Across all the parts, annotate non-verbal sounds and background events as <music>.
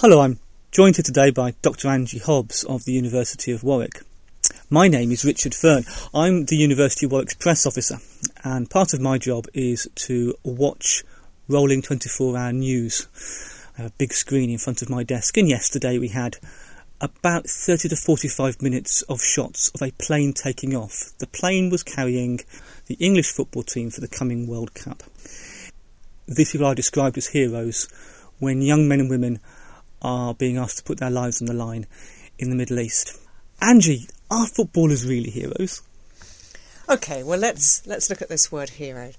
Hello, I'm joined here today by Dr. Angie Hobbs of the University of Warwick. My name is Richard Fern. I'm the University of Warwick's press officer, and part of my job is to watch rolling 24 hour news. I have a big screen in front of my desk, and yesterday we had about 30 to 45 minutes of shots of a plane taking off. The plane was carrying the English football team for the coming World Cup. These people are described as heroes when young men and women are being asked to put their lives on the line in the Middle East. Angie, are footballers really heroes? Okay, well let's let's look at this word hero.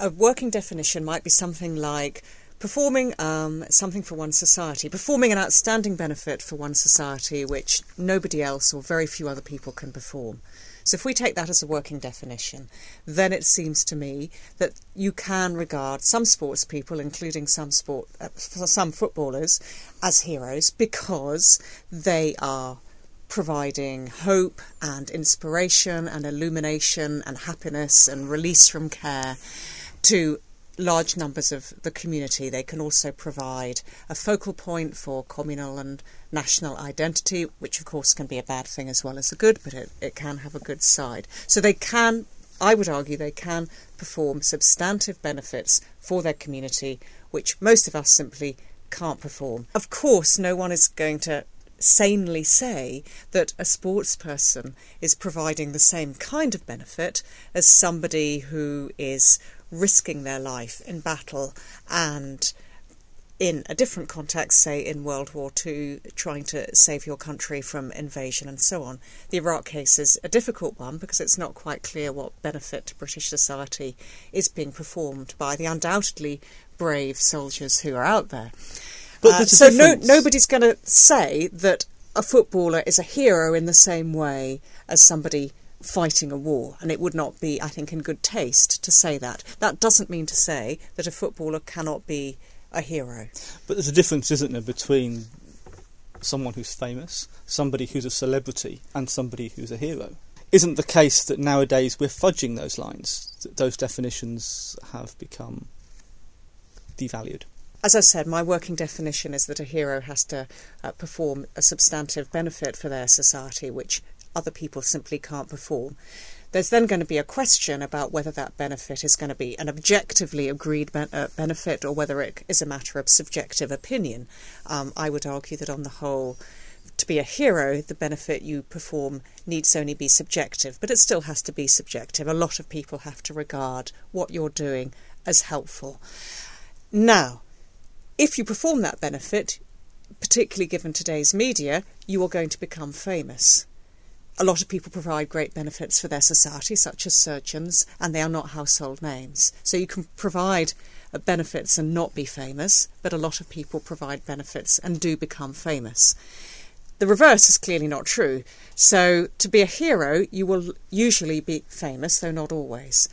A working definition might be something like performing um, something for one society, performing an outstanding benefit for one society which nobody else or very few other people can perform. So, if we take that as a working definition, then it seems to me that you can regard some sports people, including some sport, uh, some footballers, as heroes because they are providing hope and inspiration and illumination and happiness and release from care to large numbers of the community. They can also provide a focal point for communal and national identity, which of course can be a bad thing as well as a good, but it, it can have a good side. So they can, I would argue, they can perform substantive benefits for their community, which most of us simply can't perform. Of course, no one is going to sanely say that a sports person is providing the same kind of benefit as somebody who is risking their life in battle and in a different context, say in World War II, trying to save your country from invasion and so on. The Iraq case is a difficult one because it's not quite clear what benefit to British society is being performed by the undoubtedly brave soldiers who are out there. Uh, so no, nobody's going to say that a footballer is a hero in the same way as somebody fighting a war, and it would not be, I think, in good taste to say that. That doesn't mean to say that a footballer cannot be a hero. But there's a difference, isn't there, between someone who's famous, somebody who's a celebrity, and somebody who's a hero. Isn't the case that nowadays we're fudging those lines, that those definitions have become devalued? As I said, my working definition is that a hero has to uh, perform a substantive benefit for their society, which other people simply can't perform. There's then going to be a question about whether that benefit is going to be an objectively agreed ben- uh, benefit or whether it is a matter of subjective opinion. Um, I would argue that on the whole, to be a hero, the benefit you perform needs only be subjective, but it still has to be subjective. A lot of people have to regard what you're doing as helpful. Now, if you perform that benefit, particularly given today's media, you are going to become famous a lot of people provide great benefits for their society, such as surgeons, and they are not household names. So you can provide uh, benefits and not be famous, but a lot of people provide benefits and do become famous. The reverse is clearly not true. So to be a hero, you will usually be famous, though not always.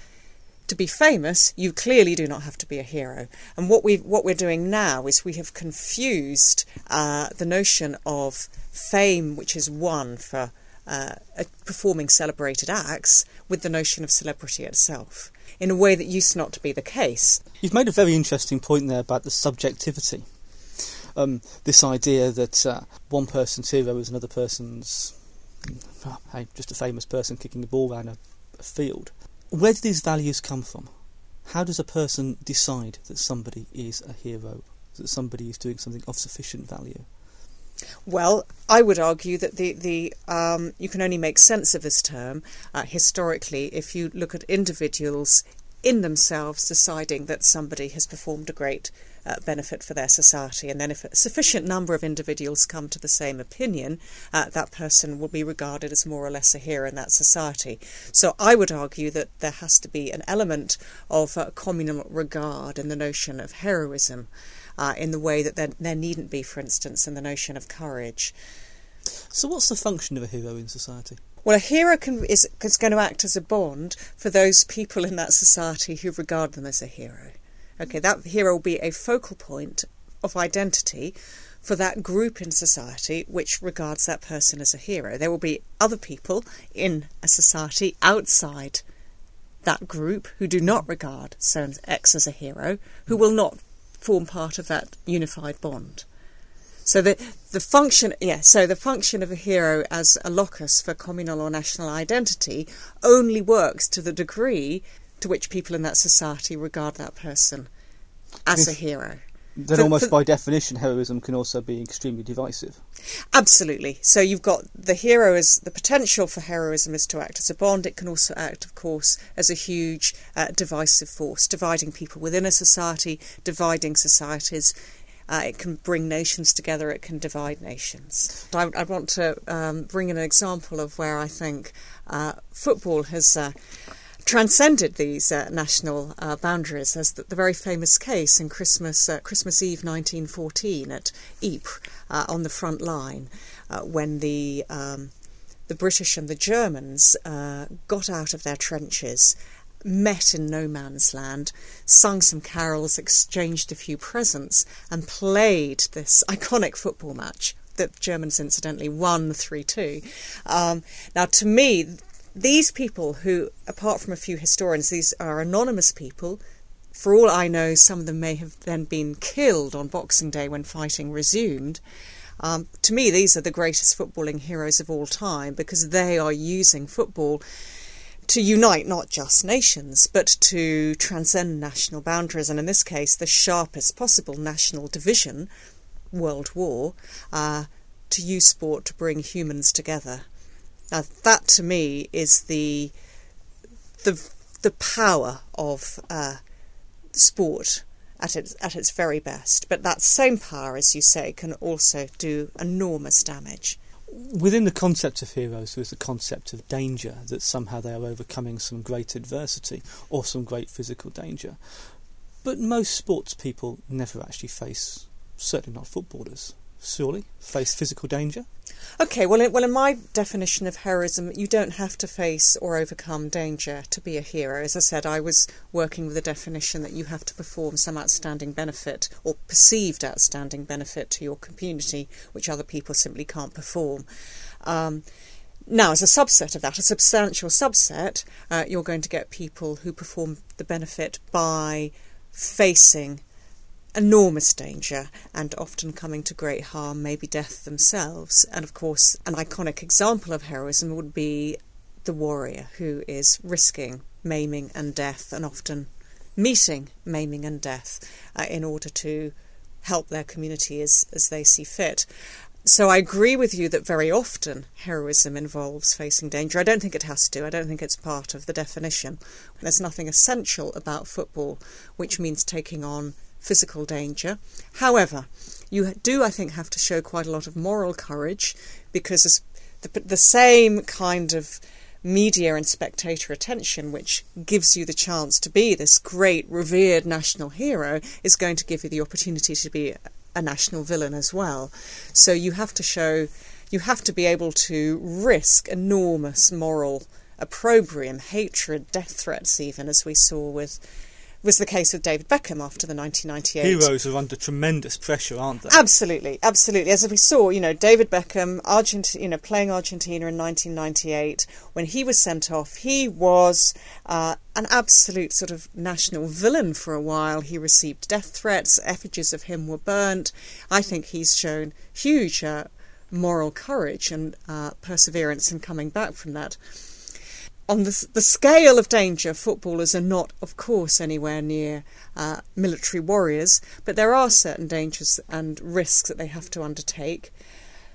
To be famous, you clearly do not have to be a hero. And what we what we're doing now is we have confused uh, the notion of fame, which is won for uh, performing celebrated acts with the notion of celebrity itself in a way that used not to be the case. You've made a very interesting point there about the subjectivity. Um, this idea that uh, one person's hero is another person's, hey, just a famous person kicking a ball around a, a field. Where do these values come from? How does a person decide that somebody is a hero, that somebody is doing something of sufficient value? Well, I would argue that the the um, you can only make sense of this term uh, historically if you look at individuals in themselves deciding that somebody has performed a great uh, benefit for their society, and then if a sufficient number of individuals come to the same opinion, uh, that person will be regarded as more or less a hero in that society. So I would argue that there has to be an element of uh, communal regard in the notion of heroism uh, in the way that there, there needn't be, for instance, in the notion of courage. So, what's the function of a hero in society? Well, a hero can, is, is going to act as a bond for those people in that society who regard them as a hero. Okay, that hero will be a focal point of identity for that group in society which regards that person as a hero. There will be other people in a society outside that group who do not regard X as a hero, who will not form part of that unified bond. So the the function, yeah. So the function of a hero as a locus for communal or national identity only works to the degree to which people in that society regard that person as a hero. Then, for, almost for, by definition, heroism can also be extremely divisive. Absolutely. So you've got the hero as the potential for heroism is to act as a bond. It can also act, of course, as a huge uh, divisive force, dividing people within a society, dividing societies. Uh, it can bring nations together. It can divide nations. I, I want to um, bring in an example of where I think uh, football has uh, transcended these uh, national uh, boundaries, as the, the, very famous case in Christmas uh, Christmas Eve 1914 at Ypres uh, on the front line, uh, when the um, the British and the Germans uh, got out of their trenches. Met in no man's land, sung some carols, exchanged a few presents, and played this <laughs> iconic football match that Germans incidentally won 3 2. Um, now, to me, these people, who, apart from a few historians, these are anonymous people. For all I know, some of them may have then been killed on Boxing Day when fighting resumed. Um, to me, these are the greatest footballing heroes of all time because they are using football to unite not just nations, but to transcend national boundaries, and in this case, the sharpest possible national division, World War, uh, to use sport to bring humans together. Now that to me is the the the power of uh, sport at its at its very best. But that same power, as you say, can also do enormous damage. Within the concept of heroes, there is the concept of danger that somehow they are overcoming some great adversity or some great physical danger. But most sports people never actually face, certainly not footballers, surely, face physical danger. Okay, well, in, well, in my definition of heroism, you don't have to face or overcome danger to be a hero. As I said, I was working with the definition that you have to perform some outstanding benefit or perceived outstanding benefit to your community, which other people simply can't perform. Um, now, as a subset of that, a substantial subset, uh, you're going to get people who perform the benefit by facing enormous danger and often coming to great harm, maybe death themselves. And of course, an iconic example of heroism would be the warrior who is risking maiming and death and often meeting maiming and death uh, in order to help their community as, as they see fit. So I agree with you that very often heroism involves facing danger. I don't think it has to. I don't think it's part of the definition. There's nothing essential about football which means taking on physical danger. However, you do, I think, have to show quite a lot of moral courage because the, the same kind of media and spectator attention, which gives you the chance to be this great, revered national hero, is going to give you the opportunity to be a national villain as well. So you have to show, you have to be able to risk enormous moral opprobrium, hatred, death threats, even as we saw with was the case with David Beckham after the 1998. Heroes are under tremendous pressure, aren't they? Absolutely, absolutely. As we saw, you know, David Beckham, Argentina, you know, playing Argentina in 1998, when he was sent off, he was uh, an absolute sort of national villain for a while. He received death threats, effigies of him were burnt. I think he's shown huge uh, moral courage and uh, perseverance in coming back from that on the, the scale of danger, footballers are not, of course, anywhere near uh, military warriors, but there are certain dangers and risks that they have to undertake.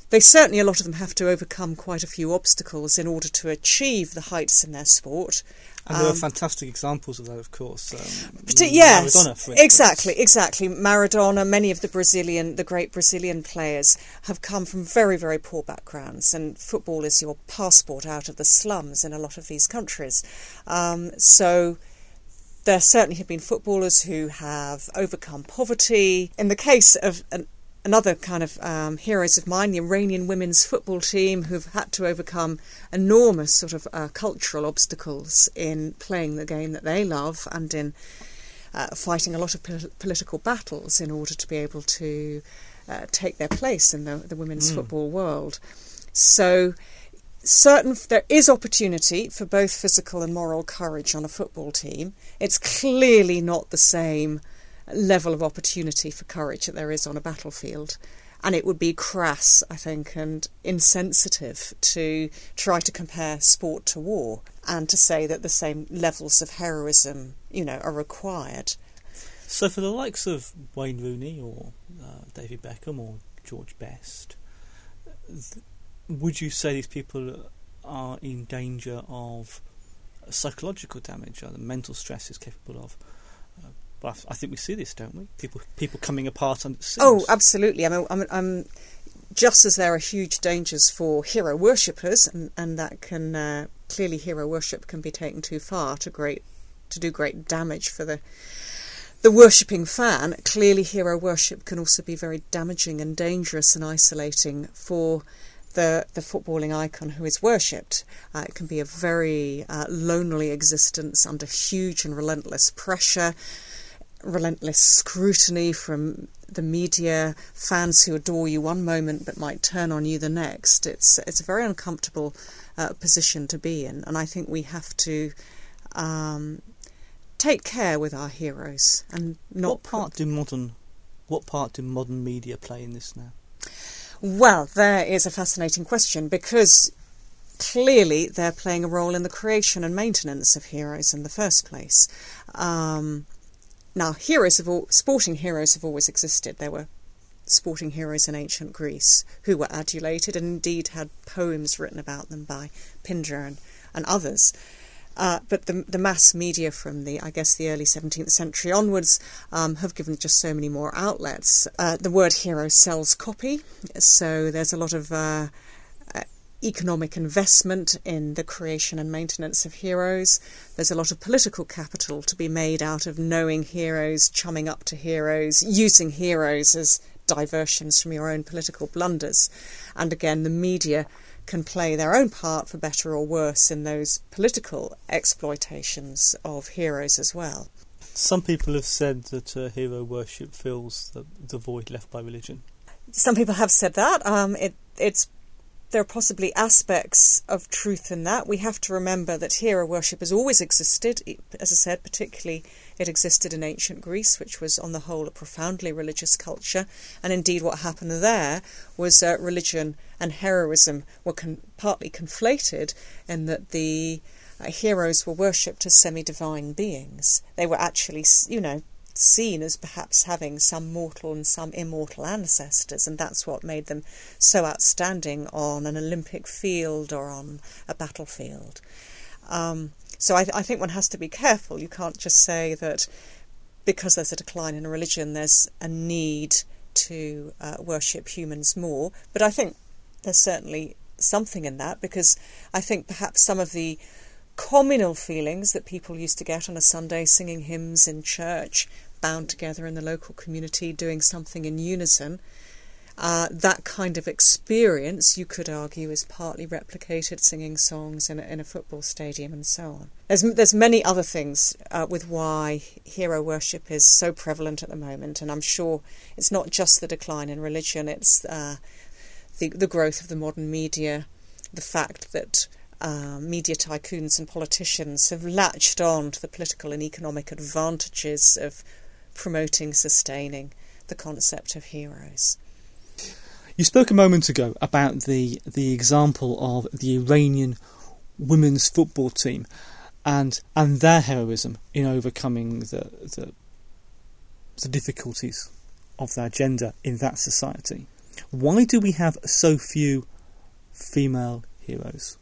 They certainly, a lot of them, have to overcome quite a few obstacles in order to achieve the heights in their sport. And there are um, fantastic examples of that, of course. Um, yes, Maradona, exactly, exactly. Maradona, many of the Brazilian, the great Brazilian players, have come from very, very poor backgrounds, and football is your passport out of the slums in a lot of these countries. Um, so there certainly have been footballers who have overcome poverty. In the case of an another kind of um, heroes of mine, the Iranian women's football team, who've had to overcome enormous sort of uh, cultural obstacles in playing the game that they love and in uh, fighting a lot of pol- political battles in order to be able to uh, take their place in the, the women's mm. football world. So, certain there is opportunity for both physical and moral courage on a football team. It's clearly not the same level of opportunity for courage that there is on a battlefield. and it would be crass, I think, and insensitive to try to compare sport to war and to say that the same levels of heroism, you know, are required. So, for the likes of Wayne Rooney or uh, David Beckham or George Best, th- would you say these people are in danger of psychological damage, the mental stress is capable of? I think we see this, don't we? People, people coming apart under Oh, absolutely. I mean, I'm, I'm, just as there are huge dangers for hero worshippers, and, and that can uh, clearly hero worship can be taken too far to great to do great damage for the the worshipping fan, clearly hero worship can also be very damaging and dangerous and isolating for the, the footballing icon who is worshipped. Uh, it can be a very uh, lonely existence under huge and relentless pressure, relentless scrutiny from the media, fans who adore you one moment but might turn on you the next. It's it's a very uncomfortable uh, position to be in, and I think we have to um, take care with our heroes and not. What part do modern, what part do modern media play in this now? Well, there is a fascinating question because clearly they're playing a role in the creation and maintenance of heroes in the first place. Um, now, heroes of all, sporting heroes have always existed. There were sporting heroes in ancient Greece who were adulated and indeed had poems written about them by Pindar and, and others. Uh, but the, the mass media from the, I guess, the early 17th century onwards um, have given just so many more outlets. Uh, the word hero sells copy, so there's a lot of uh, economic investment in the creation and maintenance of heroes. There's a lot of political capital to be made out of knowing heroes, chumming up to heroes, using heroes as diversions from your own political blunders. And again, the media can play their own part for better or worse in those political exploitations of heroes as well. Some people have said that uh, hero worship fills the, the void left by religion. Some people have said that. Um, it, it's there are possibly aspects of truth in that. We have to remember that hero worship has always existed. As I said, particularly it existed in ancient Greece, which was on the whole a profoundly religious culture. And indeed, what happened there was uh, religion and heroism were con- partly conflated in that the uh, heroes were worshipped as semi divine beings. They were actually, you know, seen as perhaps having some mortal and some immortal ancestors, and that's what made them so outstanding on an Olympic field or on a battlefield. Um, so I, I, think one has to be careful. You can't just say that because there's a decline in religion, there's a need to uh, worship humans more. But I think there's certainly something in that because I think perhaps some of the communal feelings that people used to get on a Sunday singing hymns in church bound together in the local community doing something in unison. Uh, that kind of experience, you could argue, is partly replicated singing songs in a, in a football stadium and so on. There's there's many other things uh, with why hero worship is so prevalent at the moment, and I'm sure it's not just the decline in religion; it's uh, the the growth of the modern media, the fact that uh, media tycoons and politicians have latched on to the political and economic advantages of promoting, sustaining the concept of heroes. You spoke a moment ago about the the example of the Iranian women's football team and and their heroism in overcoming the the, the difficulties of their gender in that society. Why do we have so few female heroes?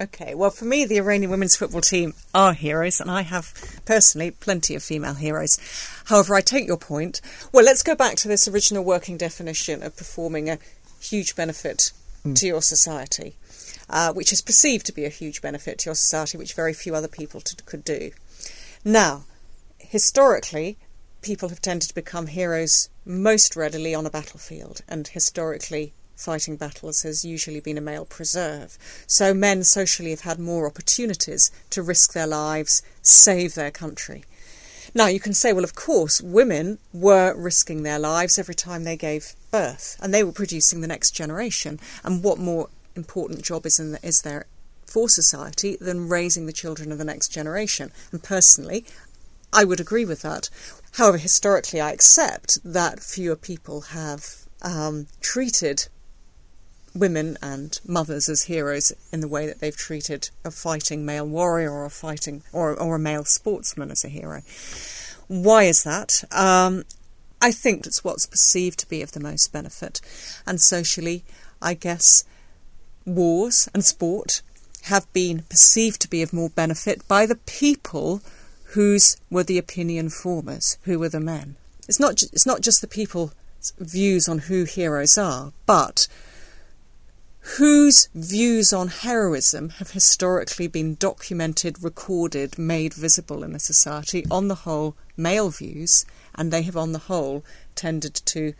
Okay, well, for me, the Iranian women's football team are heroes, and I have personally plenty of female heroes. However, I take your point. Well, let's go back to this original working definition of performing a huge benefit mm. to your society, uh, which is perceived to be a huge benefit to your society, which very few other people could do. Now, historically, people have tended to become heroes most readily on a battlefield, and historically, fighting battles has usually been a male preserve. So men socially have had more opportunities to risk their lives, save their country. Now, you can say, well, of course, women were risking their lives every time they gave birth, and they were producing the next generation. And what more important job is, in, is there for society than raising the children of the next generation? And personally, I would agree with that. However, historically, I accept that fewer people have um, treated women and mothers as heroes in the way that they've treated a fighting male warrior or a fighting or, or a male sportsman as a hero. Why is that? Um, I think it's what's perceived to be of the most benefit, and socially, I guess wars and sport have been perceived to be of more benefit by the people whose were the opinion formers, who were the men. It's not, ju- it's not just the people's views on who heroes are, but whose views on heroism have historically been documented, recorded, made visible in the society. On the whole, male views, and they have, on the whole, tended to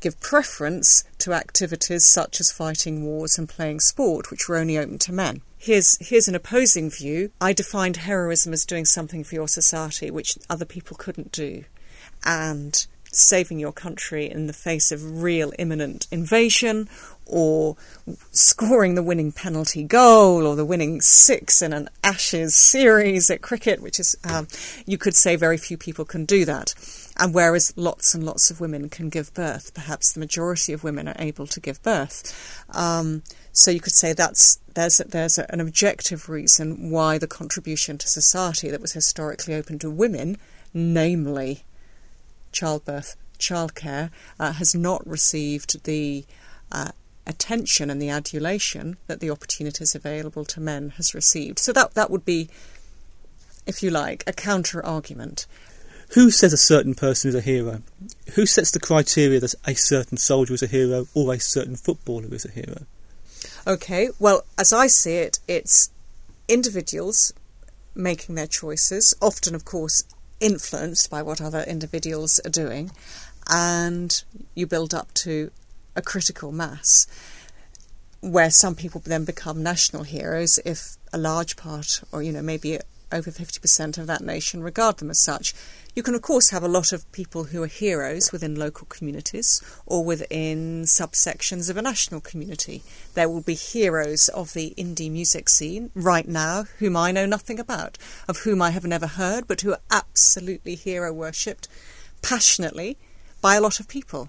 give preference to activities such as fighting wars and playing sport, which were only open to men. Here's, here's an opposing view. I defined heroism as doing something for your society which other people couldn't do. And saving your country in the face of real imminent invasion or scoring the winning penalty goal or the winning six in an Ashes series at cricket, which is, um, you could say very few people can do that. And whereas lots and lots of women can give birth, perhaps the majority of women are able to give birth. Um, so you could say that's there's there's an objective reason why the contribution to society that was historically open to women, namely childbirth, childcare, uh, has not received the uh, attention and the adulation that the opportunities available to men has received. So that that would be, if you like, a counter argument. Who says a certain person is a hero? Who sets the criteria that a certain soldier is a hero or a certain footballer is a hero? Okay, well, as I see it, it's individuals making their choices, often, of course, influenced by what other individuals are doing, and you build up to a critical mass where some people then become national heroes if a large part, or you know, maybe over 50% of that nation regard them as such. You can, of course, have a lot of people who are heroes within local communities or within subsections of a national community. There will be heroes of the indie music scene right now whom I know nothing about, of whom I have never heard, but who are absolutely hero worshipped passionately by a lot of people.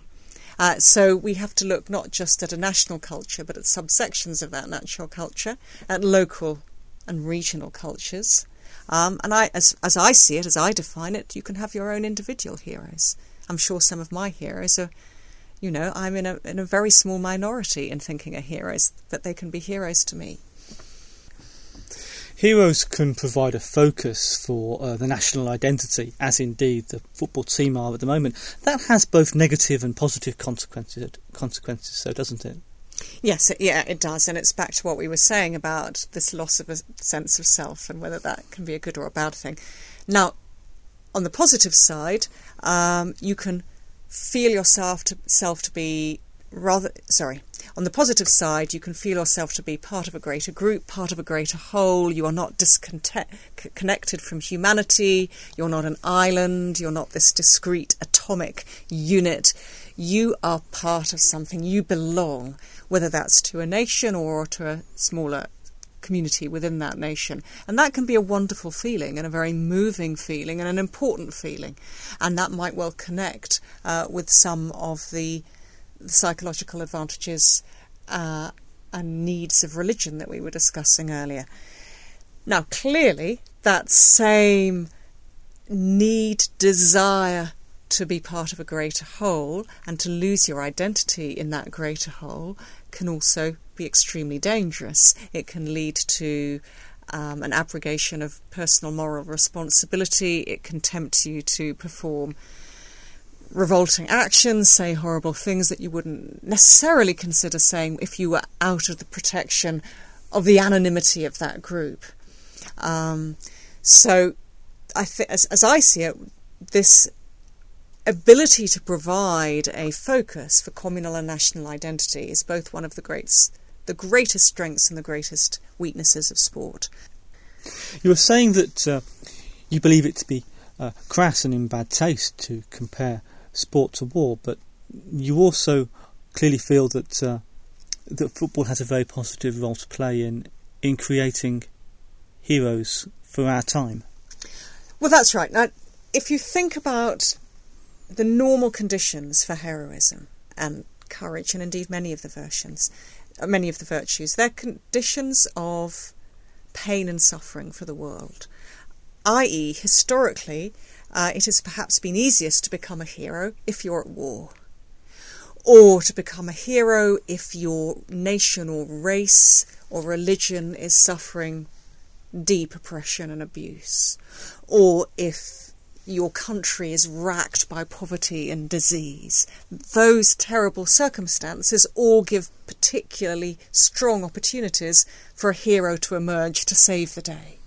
Uh, so we have to look not just at a national culture, but at subsections of that national culture, at local and regional cultures. Um, and I, as, as I see it, as I define it, you can have your own individual heroes. I'm sure some of my heroes are, you know, I'm in a, in a very small minority in thinking of heroes, that they can be heroes to me. Heroes can provide a focus for uh, the national identity, as indeed the football team are at the moment. That has both negative and positive consequences, consequences so doesn't it? Yes, yeah, it does, and it's back to what we were saying about this loss of a sense of self and whether that can be a good or a bad thing. Now, on the positive side, um, you can feel yourself to, self to be rather sorry on the positive side you can feel yourself to be part of a greater group part of a greater whole. You are not disconnected from humanity. You're not an island. You're not this discrete atomic unit. You are part of something. You belong whether that's to a nation or to a smaller community within that nation. And that can be a wonderful feeling and a very moving feeling and an important feeling. And that might well connect uh, with some of the the psychological advantages uh, and needs of religion that we were discussing earlier. Now, clearly, that same need, desire to be part of a greater whole and to lose your identity in that greater whole can also be extremely dangerous. It can lead to um, an abrogation of personal moral responsibility. It can tempt you to perform revolting actions, say horrible things that you wouldn't necessarily consider saying if you were out of the protection of the anonymity of that group. Um, so, I th- as, as I see it, this ability to provide a focus for communal and national identity is both one of the greats, the greatest strengths and the greatest weaknesses of sport. You were saying that uh, you believe it to be uh, crass and in bad taste to compare sport to war, but you also clearly feel that uh, that football has a very positive role to play in in creating heroes for our time. Well, that's right. Now, if you think about the normal conditions for heroism and courage, and indeed many of the versions, uh, many of the virtues. They're conditions of pain and suffering for the world, i.e., historically, uh, it has perhaps been easiest to become a hero if you're at war, or to become a hero if your nation or race or religion is suffering deep oppression and abuse, or if your country is racked by poverty and disease. Those terrible circumstances all give particularly strong opportunities for a hero to emerge to save the day.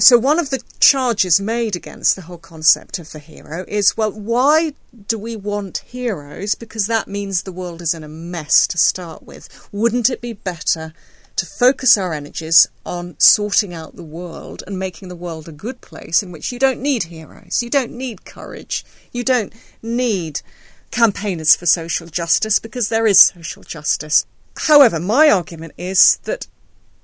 So, one of the charges made against the whole concept of the hero is well, why do we want heroes? Because that means the world is in a mess to start with. Wouldn't it be better to focus our energies on sorting out the world and making the world a good place in which you don't need heroes, you don't need courage, you don't need campaigners for social justice because there is social justice. However, my argument is that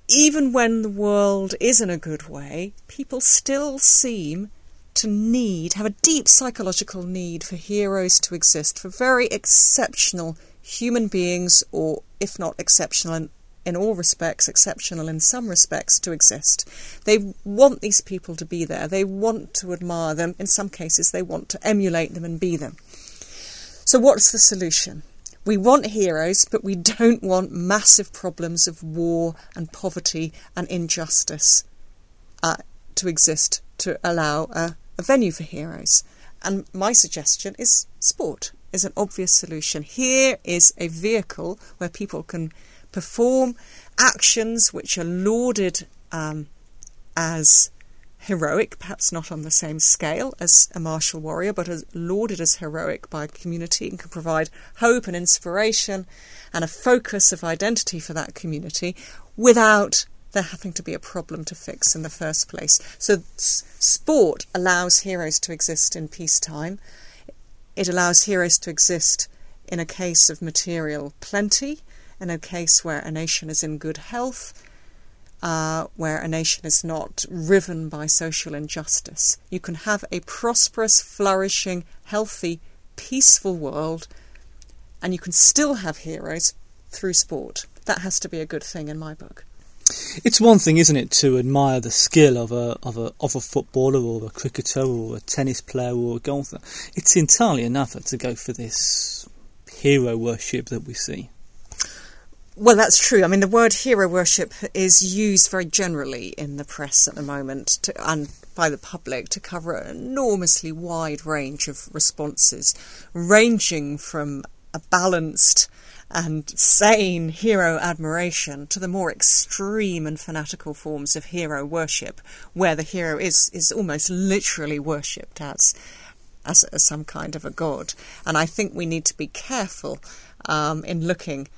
even when the world is in a good way, people still seem to need, have a deep psychological need for heroes to exist, for very exceptional human beings, or if not exceptional in, in all respects, exceptional in some respects, to exist. They want these people to be there. They want to admire them. In some cases, they want to emulate them and be them. So, what's the solution? We want heroes, but we don't want massive problems of war and poverty and injustice uh, to exist to allow a, a venue for heroes. And my suggestion is sport is an obvious solution. Here is a vehicle where people can perform actions which are lauded um, as heroic, perhaps not on the same scale as a martial warrior, but as lauded as heroic by a community and can provide hope and inspiration and a focus of identity for that community without there having to be a problem to fix in the first place. So, sport allows heroes to exist in peacetime. It allows heroes to exist in a case of material plenty, in a case where a nation is in good health, uh, where a nation is not riven by social injustice. You can have a prosperous, flourishing, healthy, peaceful world, and you can still have heroes through sport. That has to be a good thing in my book. It's one thing, isn't it, to admire the skill of a of a of a footballer or a cricketer or a tennis player or a golfer. It's entirely another to go for this hero worship that we see. Well, that's true. I mean, the word hero worship is used very generally in the press at the moment to, and by the public to cover an enormously wide range of responses, ranging from a balanced and sane hero admiration to the more extreme and fanatical forms of hero worship, where the hero is, is almost literally worshipped as, as, as some kind of a god. And I think we need to be careful um, in looking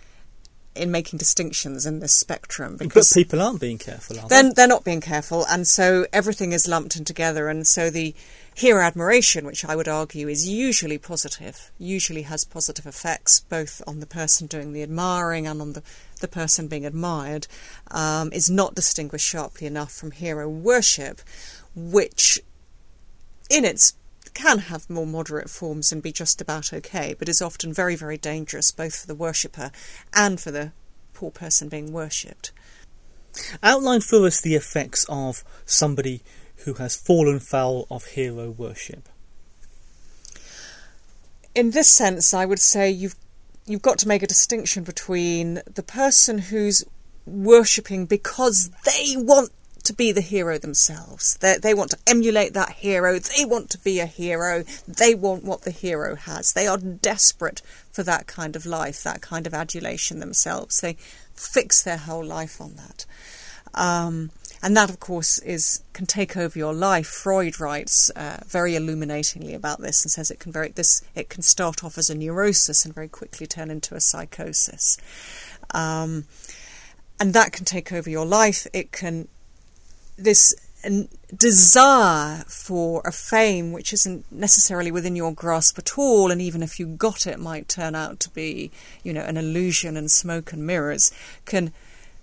in making distinctions in this spectrum because but people aren't being careful are then they? they're not being careful and so everything is lumped in together and so the hero admiration which i would argue is usually positive usually has positive effects both on the person doing the admiring and on the, the person being admired um, is not distinguished sharply enough from hero worship which in its can have more moderate forms and be just about okay, but is often very, very dangerous both for the worshipper and for the poor person being worshipped. Outline for us the effects of somebody who has fallen foul of hero worship. In this sense, I would say you've you've got to make a distinction between the person who's worshipping because they want to be the hero themselves. They, they want to emulate that hero. They want to be a hero. They want what the hero has. They are desperate for that kind of life, that kind of adulation themselves. They fix their whole life on that. Um, and that, of course, is can take over your life. Freud writes uh, very illuminatingly about this and says it can very this it can start off as a neurosis and very quickly turn into a psychosis. Um, and that can take over your life. It can this desire for a fame which isn't necessarily within your grasp at all, and even if you got it, might turn out to be, you know, an illusion and smoke and mirrors, can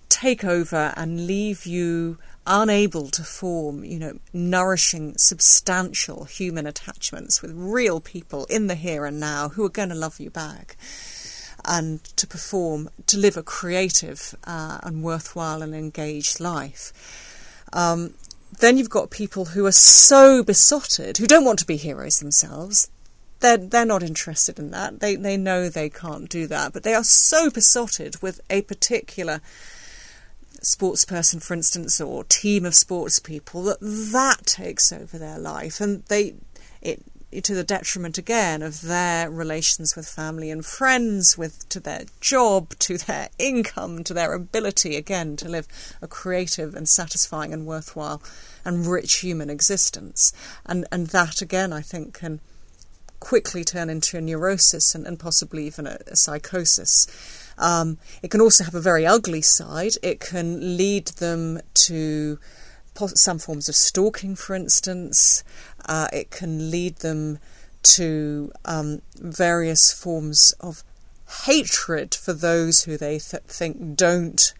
take over and leave you unable to form, you know, nourishing, substantial human attachments with real people in the here and now who are going to love you back. And to perform, to live a creative uh, and worthwhile and engaged life. Um, then you've got people who are so besotted, who don't want to be heroes themselves. They're, they're not interested in that. They, they know they can't do that, but they are so besotted with a particular sports person, for instance, or team of sports people, that that takes over their life, and they it to the detriment again of their relations with family and friends, with to their job, to their income, to their ability again to live a creative and satisfying and worthwhile and rich human existence. And and that again I think can quickly turn into a neurosis and, and possibly even a, a psychosis. Um, it can also have a very ugly side. It can lead them to some forms of stalking, for instance. Uh, it can lead them to um, various forms of hatred for those who they th- think don't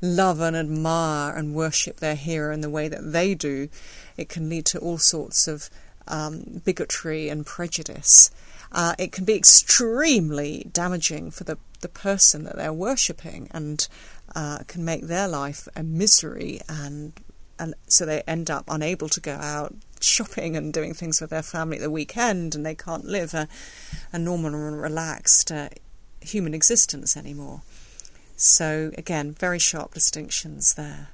love and admire and worship their hero in the way that they do. It can lead to all sorts of um, bigotry and prejudice. Uh, it can be extremely damaging for the, the person that they're worshipping and uh, can make their life a misery and and so they end up unable to go out shopping and doing things with their family at the weekend and they can't live a, a normal and relaxed uh, human existence anymore. So again, very sharp distinctions there.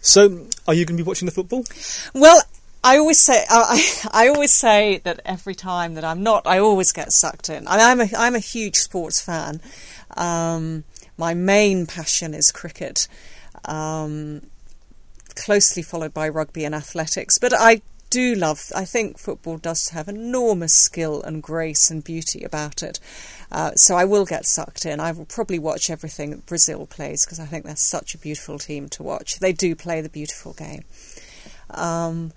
So, are you going to be watching the football? Well, I always say I, I always say that every time that I'm not, I always get sucked in. I am a I'm a huge sports fan. Um, my main passion is cricket, um, closely followed by rugby and athletics. But I do love. I think football does have enormous skill and grace and beauty about it. Uh, so I will get sucked in. I will probably watch everything Brazil plays because I think they're such a beautiful team to watch. They do play the beautiful game. Um,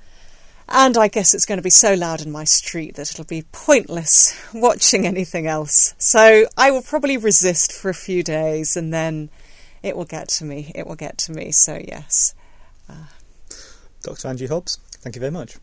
and I guess it's going to be so loud in my street that it'll be pointless <laughs> watching anything else. So I will probably resist for a few days and then it will get to me. It will get to me. So, yes. Dr. Angie Hobbs, thank you very much.